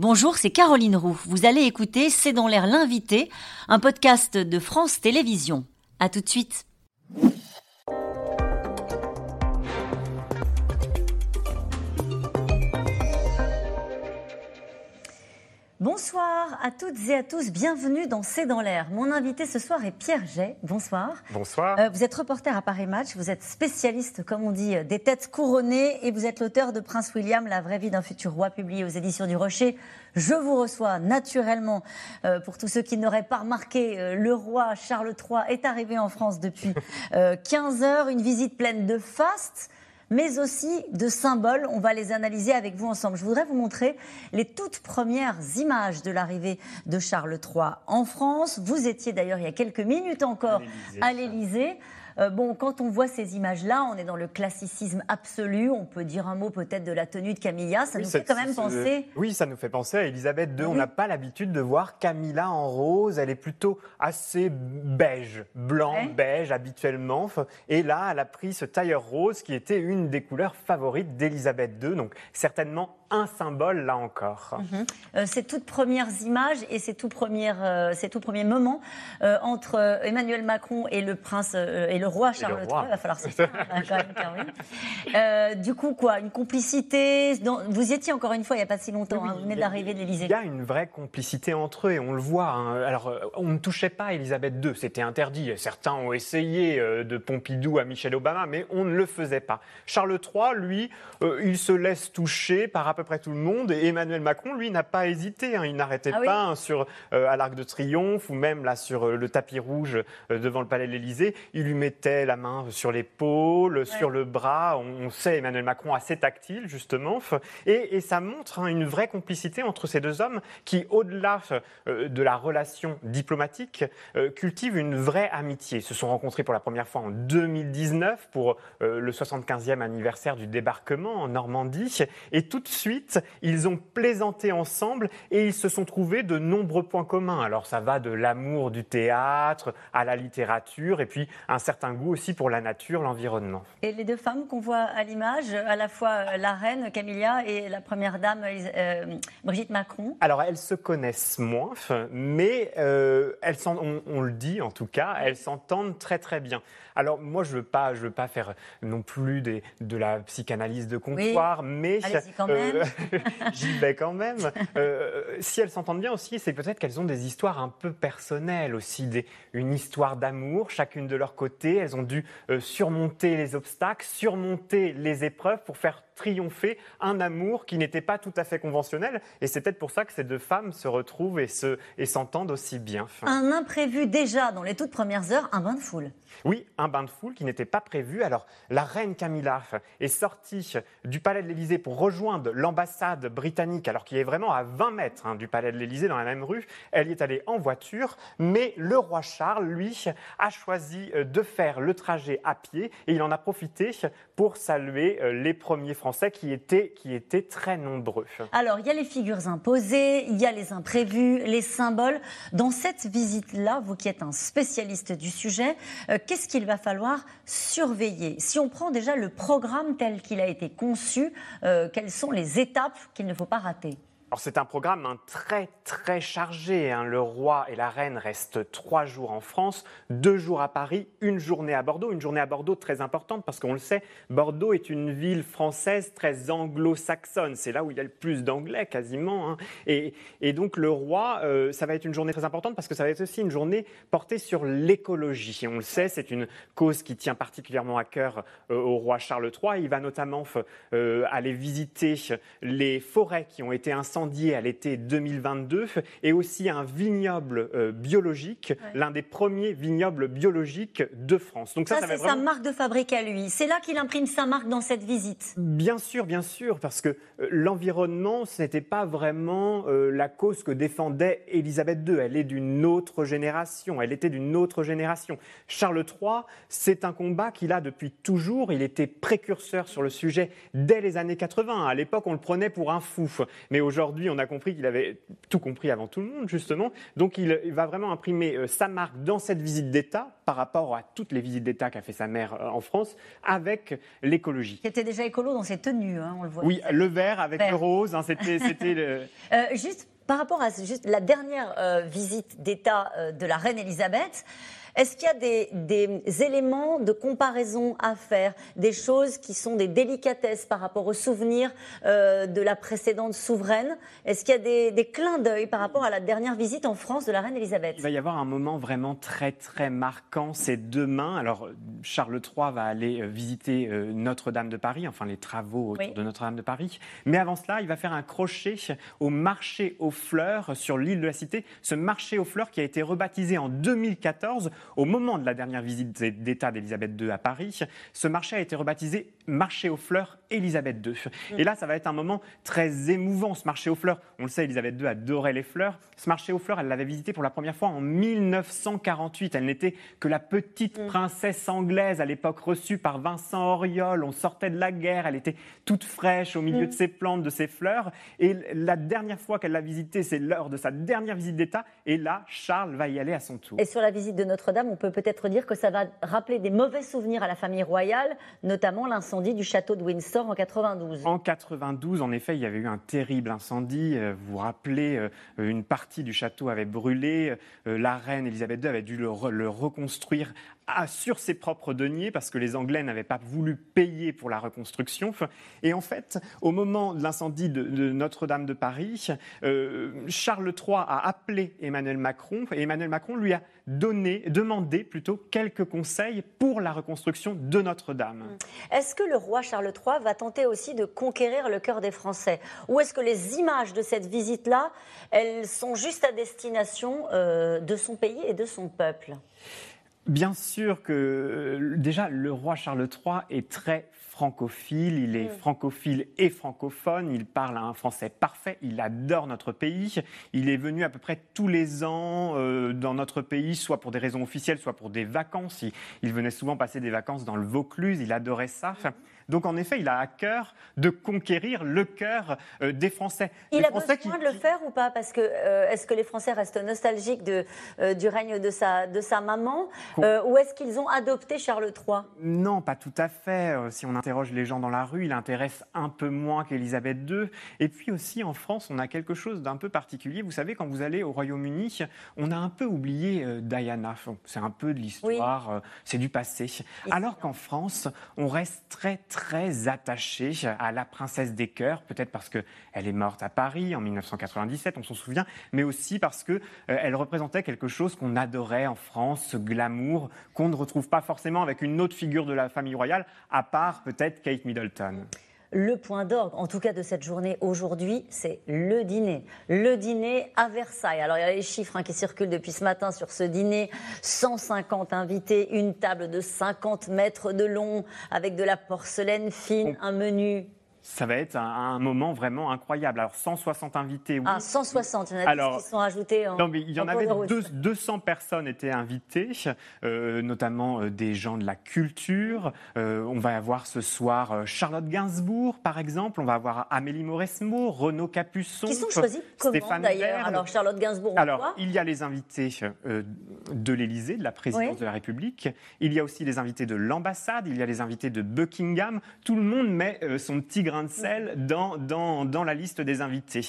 Bonjour, c'est Caroline Roux. Vous allez écouter C'est dans l'air l'invité, un podcast de France Télévisions. À tout de suite. Bonsoir à toutes et à tous, bienvenue dans C'est dans l'air. Mon invité ce soir est Pierre Jay. Bonsoir. Bonsoir. Euh, vous êtes reporter à Paris Match, vous êtes spécialiste, comme on dit, des têtes couronnées et vous êtes l'auteur de Prince William, La vraie vie d'un futur roi, publié aux éditions du Rocher. Je vous reçois naturellement, euh, pour tous ceux qui n'auraient pas remarqué, euh, le roi Charles III est arrivé en France depuis 15 heures, une visite pleine de faste mais aussi de symboles. On va les analyser avec vous ensemble. Je voudrais vous montrer les toutes premières images de l'arrivée de Charles III en France. Vous étiez d'ailleurs il y a quelques minutes encore à l'Élysée. Euh, bon, quand on voit ces images-là, on est dans le classicisme absolu. On peut dire un mot peut-être de la tenue de Camilla. Ça nous fait quand même penser. Oui, ça nous fait penser à Elisabeth II. On n'a pas l'habitude de voir Camilla en rose. Elle est plutôt assez beige, blanc, beige habituellement. Et là, elle a pris ce tailleur rose qui était une des couleurs favorites d'Elisabeth II. Donc certainement un symbole là encore. Mhm. Euh, ces toutes premières images et ces tout premiers, euh, ces tout premiers moments euh, entre Emmanuel Macron et le prince et le roi Charles III, il va falloir se faire hein, quand même, Du coup, quoi, une complicité. vous y étiez encore une fois il n'y a pas si longtemps. hein, vous venez d'arriver de l'Élysée. Il y a une vraie complicité entre eux et on le voit. Hein. Alors, on ne touchait pas à Elisabeth II, c'était interdit. Certains ont essayé de Pompidou à Michel Obama, mais on ne le faisait pas. Charles III, lui, il se laisse toucher par rapport peu près tout le monde. Et Emmanuel Macron, lui, n'a pas hésité. Hein. Il n'arrêtait ah pas hein, sur, euh, à l'Arc de Triomphe ou même là sur euh, le tapis rouge euh, devant le Palais de l'Élysée. Il lui mettait la main sur l'épaule, sur le bras. On, sait Emmanuel Macron assez tactile, justement. Et, et ça montre hein, une vraie complicité entre ces deux hommes qui, au-delà de la relation diplomatique, cultivent une vraie amitié. Ils se sont rencontrés pour la première fois en 2019 pour le 75e anniversaire du débarquement en Normandie. Et tout de suite, ils ont plaisanté ensemble et ils se sont trouvés de nombreux points communs. Alors ça va de l'amour du théâtre à la littérature et puis un certain goût aussi pour la nature, l'environnement. Et les deux femmes qu'on voit à l'image, à la fois la reine Camilla et la première dame euh, Brigitte Macron Alors elles se connaissent moins, mais euh, elles on, on, le dit en tout cas, elles s'entendent très très bien. Alors moi je veux pas, je veux pas faire non plus des, de la psychanalyse de comptoir, mais quand même. j'y vais quand même. Euh, si elles s'entendent bien aussi, c'est peut-être qu'elles ont des histoires un peu personnelles aussi, des, une histoire d'amour, chacune de leur côté. Elles ont dû euh, surmonter les obstacles, surmonter les épreuves pour faire triompher un amour qui n'était pas tout à fait conventionnel. Et c'est peut-être pour ça que ces deux femmes se retrouvent et, se, et s'entendent aussi bien. Un imprévu déjà dans les toutes premières heures, un bain de foule. Oui, un bain de foule qui n'était pas prévu. Alors, la reine Camilla est sortie du palais de l'Élysée pour rejoindre l'ambassade britannique, alors qu'il est vraiment à 20 mètres hein, du palais de l'Élysée, dans la même rue. Elle y est allée en voiture, mais le roi Charles, lui, a choisi euh, de faire le trajet à pied et il en a profité pour saluer euh, les premiers Français qui étaient, qui étaient très nombreux. Alors, il y a les figures imposées, il y a les imprévus, les symboles. Dans cette visite-là, vous qui êtes un spécialiste du sujet, euh, qu'est-ce qu'il va falloir surveiller? Si on prend déjà le programme tel qu'il a été conçu, quelles sont les étapes qu'il ne faut pas rater alors c'est un programme hein, très très chargé. Hein. Le roi et la reine restent trois jours en France, deux jours à Paris, une journée à Bordeaux. Une journée à Bordeaux très importante parce qu'on le sait, Bordeaux est une ville française très anglo-saxonne. C'est là où il y a le plus d'anglais quasiment. Hein. Et, donc le roi, euh, ça va être une journée très importante parce que ça va être aussi une journée portée sur l'écologie. On le sait, c'est une cause qui tient particulièrement à cœur euh, au roi Charles III. Il va notamment euh, aller visiter les forêts qui ont été incendiées à l'été 2022 et aussi un vignoble euh, biologique, l'un des premiers vignobles biologiques de France. Donc ça, c'est sa marque de fabrique à lui. C'est là qu'il imprime sa marque dans cette visite. Bien sûr, bien sûr, parce que euh, l'environnement, ce n'était pas vraiment euh, la cause que défendait Élisabeth II. Elle est d'une autre génération. Elle était d'une autre génération. Charles III, c'est un combat qu'il a depuis toujours. Il était précurseur sur le sujet dès les années 80. À l'époque, on le prenait pour un fou, mais aujourd'hui aujourd'hui, on a compris qu'il avait tout compris avant tout le monde, justement. Donc, il, va vraiment imprimer euh, sa marque dans cette visite d'État par rapport à toutes les visites d'État qu'a fait sa mère euh, en France avec l'écologie. Qui était déjà écolo dans ses tenues, hein, on le voit. Oui, le vert avec le rose, hein, c'était le... juste par rapport à juste la dernière visite d'État de la reine Elisabeth, est-ce qu'il y a des, éléments de comparaison à faire, des choses qui sont des délicatesses par rapport aux souvenirs euh, de la précédente souveraine? Est-ce qu'il y a des, clins d'œil par rapport à la dernière visite en France de la reine Elisabeth Il va y avoir un moment vraiment très très marquant, c'est demain. Alors Charles III va aller euh, visiter euh, Notre-Dame de Paris, enfin les travaux autour de Notre-Dame de Paris. Mais avant cela, il va faire un crochet au marché aux fleurs sur l'île de la Cité. Ce marché aux fleurs qui a été rebaptisé en 2014 au moment de la dernière visite d'État d'Élisabeth II à Paris, ce marché a été rebaptisé Marché aux fleurs Élisabeth II. Et là, ça va être un moment très émouvant, ce marché aux fleurs. On le sait, Élisabeth II adorait les fleurs. Ce marché aux fleurs, elle l'avait visité pour la première fois en 1948. Elle n'était que la petite mm. princesse anglaise à l'époque reçue par Vincent Auriol. On sortait de la guerre, elle était toute fraîche au milieu mm. de ses plantes, de ses fleurs. Et la dernière fois qu'elle l'a visitée, c'est l'heure de sa dernière visite d'État. Et là, Charles va y aller à son tour. Et sur la visite de Notre-Dame, on peut peut-être dire que ça va rappeler des mauvais souvenirs à la famille royale, notamment l'incendie du château de Windsor en 92. En 92, en effet, il y avait eu un terrible incendie. Euh, vous vous rappelez, euh, une partie du château avait brûlé. Euh, la reine Elisabeth II avait dû le, reconstruire sur ses propres deniers parce que les Anglais n'avaient pas voulu payer pour la reconstruction. Et en fait, au moment de l'incendie de, Notre-Dame de Paris, Charles III a appelé Emmanuel Macron et Emmanuel Macron lui a donné, demandé plutôt quelques conseils pour la reconstruction de Notre-Dame. Est-ce que le roi Charles III va tenter aussi de conquérir le cœur des Français? Ou est-ce que les images de cette visite-là, elles sont juste à destination euh, de son pays et de son peuple? Bien sûr que euh, déjà le roi Charles III est très francophile, il est mm. francophile et francophone, il parle un français parfait, il adore notre pays, il est venu à peu près tous les ans euh, dans notre pays, soit pour des raisons officielles, soit pour des vacances. Il, venait souvent passer des vacances dans le Vaucluse, il adorait ça. Donc en effet, il a à cœur de conquérir le cœur euh, des Français. Il a besoin de le faire ou pas? Parce que euh, est-ce que les Français restent nostalgiques de, euh, du règne de sa, de sa maman Ou est-ce qu'ils ont adopté Charles III Non, pas tout à fait. si on interroge les gens dans la rue, il intéresse un peu moins qu'Élisabeth II. Et puis aussi en France, on a quelque chose d'un peu particulier. Vous savez, quand vous allez au Royaume-Uni, on a un peu oublié Diana. C'est un peu de l'histoire, c'est du passé. Alors qu'en France, on reste très très très attachée à la princesse des cœurs, peut-être parce qu'elle est morte à Paris en 1997, on s'en souvient, mais aussi parce qu'elle euh, représentait quelque chose qu'on adorait en France, ce glamour qu'on ne retrouve pas forcément avec une autre figure de la famille royale, à part peut-être Kate Middleton le point d'orgue, en tout cas de cette journée aujourd'hui, c'est le dîner. Le dîner à Versailles. Alors il y a les chiffres hein, qui circulent depuis ce matin sur ce dîner. 150 invités, une table de 50 mètres de long avec de la porcelaine fine, un menu ça va être un, moment vraiment incroyable. Alors 160 invités. Oui. Ah 160, il y en a Alors, qui sont ajoutés. En, non, mais il y en avait 200 personnes étaient invitées, euh, notamment euh, des gens de la culture. Euh, on va avoir ce soir Charlotte Gainsbourg, par exemple. On va avoir Amélie Mauresmo, Renaud Capuçon. Qui sont choisis comment d'ailleurs? Alors Charlotte Gainsbourg. Alors il y a les invités de l'Élysée, de la présidence de la République. Il y a aussi les invités de l'ambassade. Il y a les invités de Buckingham. Tout le monde met son petit grain de sel dans, dans, dans la liste des invités.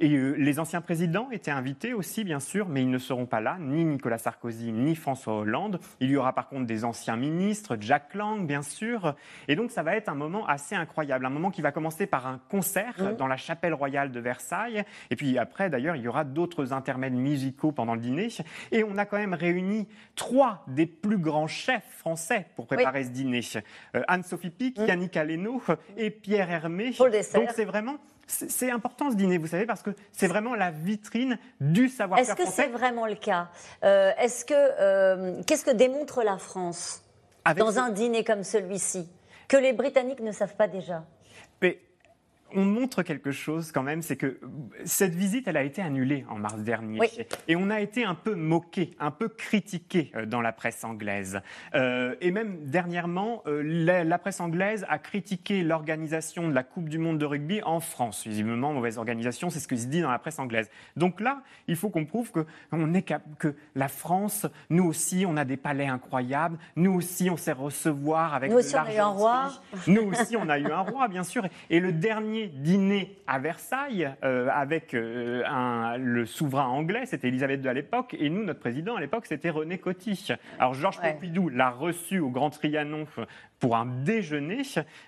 Et euh, les anciens présidents étaient invités aussi, bien sûr, mais ils ne seront pas là, ni Nicolas Sarkozy, ni François Hollande. Il y aura par contre des anciens ministres, Jack Lang, bien sûr. Et donc ça va être un moment assez incroyable, un moment qui va commencer par un concert mmh. dans la chapelle royale de Versailles. Et puis après, d'ailleurs, il y aura d'autres intermèdes musicaux pendant le dîner. Et on a quand même réuni trois des plus grands chefs français pour préparer ce dîner. Euh, Anne-Sophie Pic, mmh. Yannick Aleno et Pierre Hermé donc c'est vraiment c'est important ce dîner, vous savez, parce que c'est vraiment la vitrine du savoir-faire Est-ce que c'est vraiment le cas euh, Est-ce que euh, qu'est-ce que démontre la France dans un dîner comme celui-ci que les Britanniques ne savent pas déjà? On montre quelque chose quand même, c'est que cette visite, elle a été annulée en mars dernier. Et on a été un peu moqué, un peu critiqué euh, dans la presse anglaise. Euh, et même dernièrement, euh, la, presse anglaise a critiqué l'organisation de la Coupe du Monde de rugby en France. Visiblement, mauvaise organisation, c'est ce que se dit dans la presse anglaise. Donc là, il faut qu'on prouve que, on est que la France, nous aussi, on a des palais incroyables. Nous aussi, on sait recevoir avec nous aussi, on a eu un roi. Nous aussi, on a eu un roi, bien sûr. Et le dernier dîner à Versailles euh, avec euh, un, le souverain anglais, c'était Elisabeth II à l'époque, et nous, notre président à l'époque, c'était René Coty. Alors Georges Pompidou l'a reçu au Grand Trianon pour un déjeuner,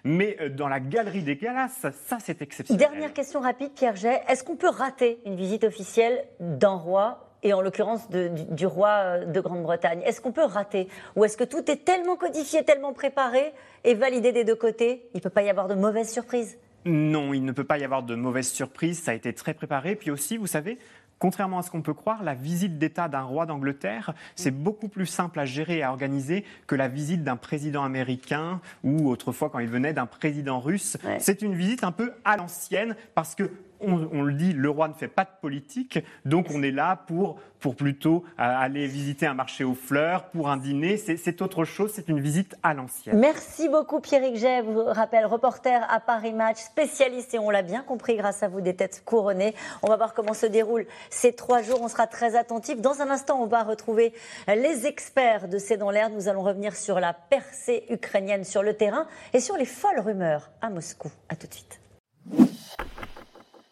mais euh, dans la galerie des galas, ça c'est exceptionnel. Dernière question rapide, Pierre Jay. Est-ce qu'on peut rater une visite officielle d'un roi et en l'occurrence du, du, roi de Grande-Bretagne? Est-ce qu'on peut rater? Ou est-ce que tout est tellement codifié, tellement préparé et validé des deux côtés Il ne peut pas y avoir de mauvaises surprises? Non, il ne peut pas y avoir de mauvaises surprises, ça a été très préparé. Puis aussi, vous savez, Contrairement à ce qu'on peut croire, la visite d'État d'un roi d'Angleterre, c'est beaucoup plus simple à gérer et à organiser que la visite d'un président américain ou autrefois quand il venait d'un président russe. C'est une visite un peu à l'ancienne parce que on, le dit, le roi ne fait pas de politique, donc on est là pour, pour plutôt euh, aller visiter un marché aux fleurs, pour un dîner. C'est autre chose, c'est une visite à l'ancienne. Merci beaucoup Pierrick Jay, vous rappelle, reporter à Paris Match, spécialiste, et on l'a bien compris grâce à vous, des têtes couronnées. On va voir comment se déroulent ces trois jours, on sera très attentif. Dans un instant, on va retrouver les experts de C'est dans l'air. Nous allons revenir sur la percée ukrainienne sur le terrain et sur les folles rumeurs à Moscou. À tout de suite.